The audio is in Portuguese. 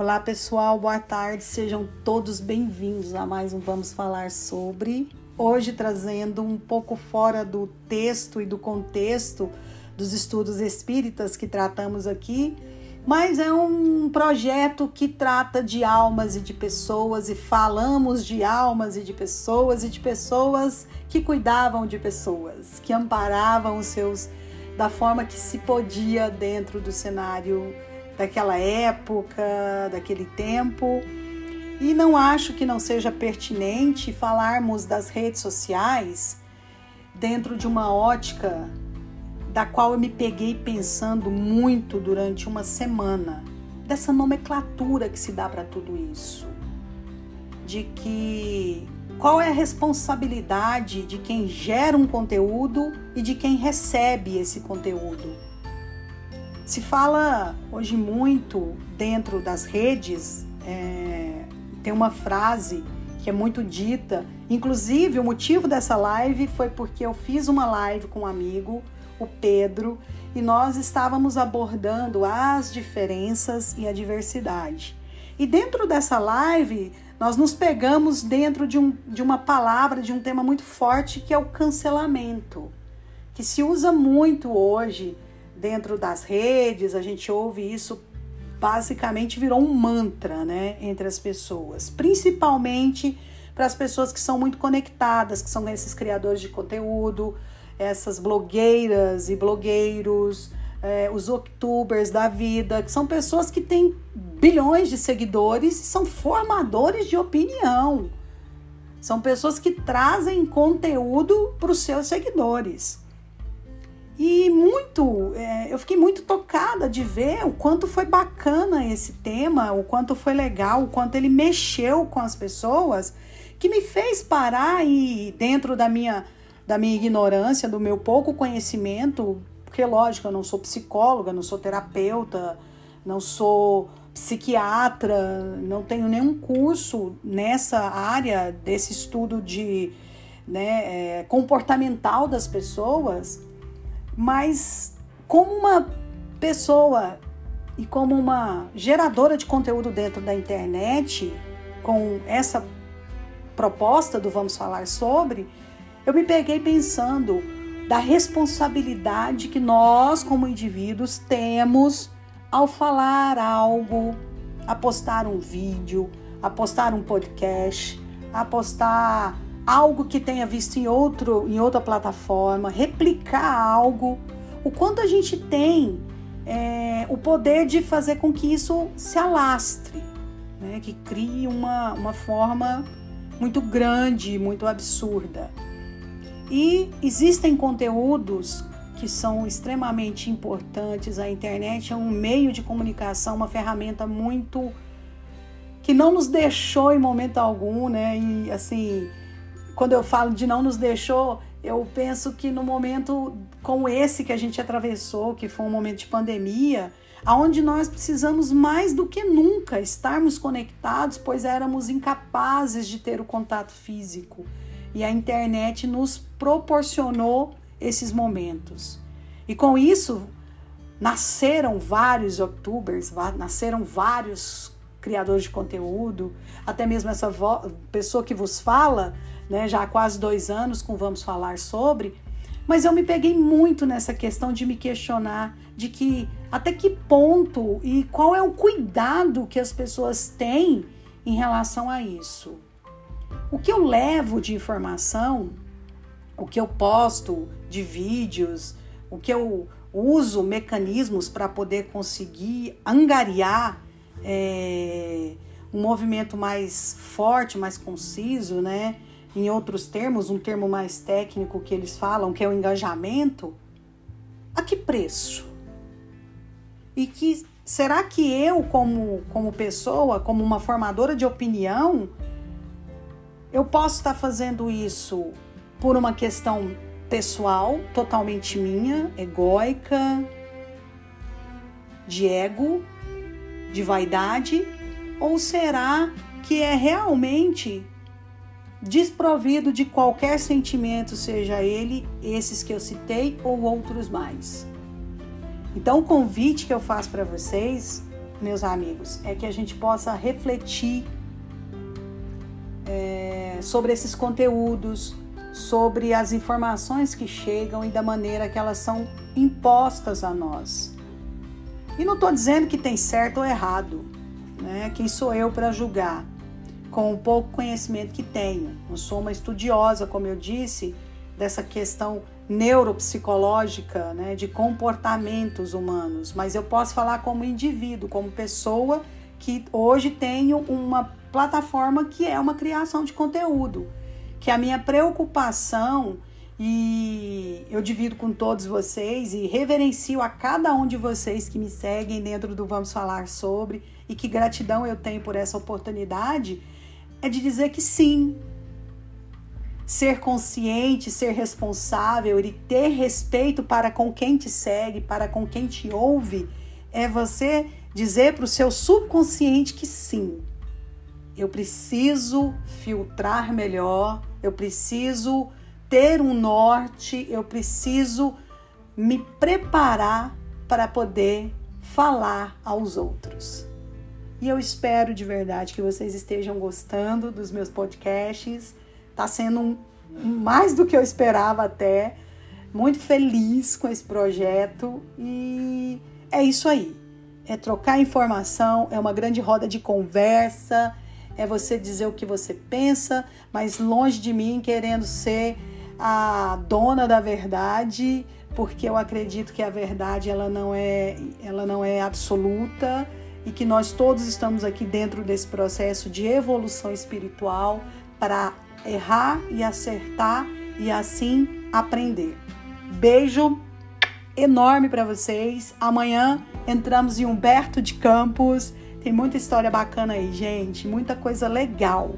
Olá pessoal, boa tarde, sejam todos bem-vindos a mais um Vamos Falar sobre. Hoje trazendo um pouco fora do texto e do contexto dos estudos espíritas que tratamos aqui, mas é um projeto que trata de almas e de pessoas e falamos de almas e de pessoas e de pessoas que cuidavam de pessoas, que amparavam os seus da forma que se podia dentro do cenário daquela época, daquele tempo. E não acho que não seja pertinente falarmos das redes sociais dentro de uma ótica da qual eu me peguei pensando muito durante uma semana, dessa nomenclatura que se dá para tudo isso. De que qual é a responsabilidade de quem gera um conteúdo e de quem recebe esse conteúdo se fala hoje muito dentro das redes, é, tem uma frase que é muito dita. Inclusive, o motivo dessa live foi porque eu fiz uma live com um amigo, o Pedro, e nós estávamos abordando as diferenças e a diversidade. E dentro dessa live, nós nos pegamos dentro de, um, de uma palavra, de um tema muito forte que é o cancelamento, que se usa muito hoje dentro das redes, a gente ouve isso, basicamente virou um mantra, né, entre as pessoas, principalmente para as pessoas que são muito conectadas, que são esses criadores de conteúdo, essas blogueiras e blogueiros, é, os octubers da vida, que são pessoas que têm bilhões de seguidores e são formadores de opinião. São pessoas que trazem conteúdo para os seus seguidores. E muito, é, eu fiquei muito tocada de ver o quanto foi bacana esse tema, o quanto foi legal, o quanto ele mexeu com as pessoas, que me fez parar e dentro da minha da minha ignorância, do meu pouco conhecimento, porque lógico, eu não sou psicóloga, não sou terapeuta, não sou psiquiatra, não tenho nenhum curso nessa área desse estudo de né, é, comportamental das pessoas mas como uma pessoa e como uma geradora de conteúdo dentro da internet, com essa proposta do Vamos Falar sobre, eu me peguei pensando da responsabilidade que nós, como indivíduos, temos ao falar algo, a postar um vídeo, a postar um podcast, a postar algo que tenha visto em, outro, em outra plataforma, replicar algo, o quanto a gente tem é, o poder de fazer com que isso se alastre, né? que crie uma, uma forma muito grande, muito absurda. E existem conteúdos que são extremamente importantes. A internet é um meio de comunicação, uma ferramenta muito que não nos deixou em momento algum, né? E assim, quando eu falo de não nos deixou, eu penso que no momento como esse que a gente atravessou, que foi um momento de pandemia, aonde nós precisamos mais do que nunca estarmos conectados, pois éramos incapazes de ter o contato físico. E a internet nos proporcionou esses momentos. E com isso, nasceram vários youtubers, nasceram vários criadores de conteúdo, até mesmo essa pessoa que vos fala né, já há quase dois anos com Vamos Falar sobre, mas eu me peguei muito nessa questão de me questionar de que até que ponto e qual é o cuidado que as pessoas têm em relação a isso. O que eu levo de informação, o que eu posto de vídeos, o que eu uso mecanismos para poder conseguir angariar é, um movimento mais forte, mais conciso, né? Em outros termos, um termo mais técnico que eles falam, que é o engajamento, a que preço? E que será que eu, como, como pessoa, como uma formadora de opinião, eu posso estar fazendo isso por uma questão pessoal, totalmente minha, egóica, de ego, de vaidade? Ou será que é realmente desprovido de qualquer sentimento, seja ele esses que eu citei ou outros mais. Então, o convite que eu faço para vocês meus amigos, é que a gente possa refletir é, sobre esses conteúdos, sobre as informações que chegam e da maneira que elas são impostas a nós. E não estou dizendo que tem certo ou errado, né? Quem sou eu para julgar? Com o pouco conhecimento que tenho. Não sou uma estudiosa, como eu disse, dessa questão neuropsicológica, né, de comportamentos humanos, mas eu posso falar como indivíduo, como pessoa que hoje tenho uma plataforma que é uma criação de conteúdo, que a minha preocupação e eu divido com todos vocês e reverencio a cada um de vocês que me seguem dentro do Vamos Falar sobre e que gratidão eu tenho por essa oportunidade é de dizer que sim, ser consciente, ser responsável e ter respeito para com quem te segue, para com quem te ouve, é você dizer para o seu subconsciente que sim, eu preciso filtrar melhor, eu preciso ter um norte, eu preciso me preparar para poder falar aos outros. E eu espero de verdade que vocês estejam gostando dos meus podcasts Tá sendo um, mais do que eu esperava até. Muito feliz com esse projeto e é isso aí. É trocar informação, é uma grande roda de conversa, é você dizer o que você pensa, mas longe de mim querendo ser a dona da verdade, porque eu acredito que a verdade ela não é, ela não é absoluta e que nós todos estamos aqui dentro desse processo de evolução espiritual para errar e acertar e assim aprender. Beijo enorme para vocês. Amanhã entramos em Humberto de Campos. Tem muita história bacana aí, gente, muita coisa legal.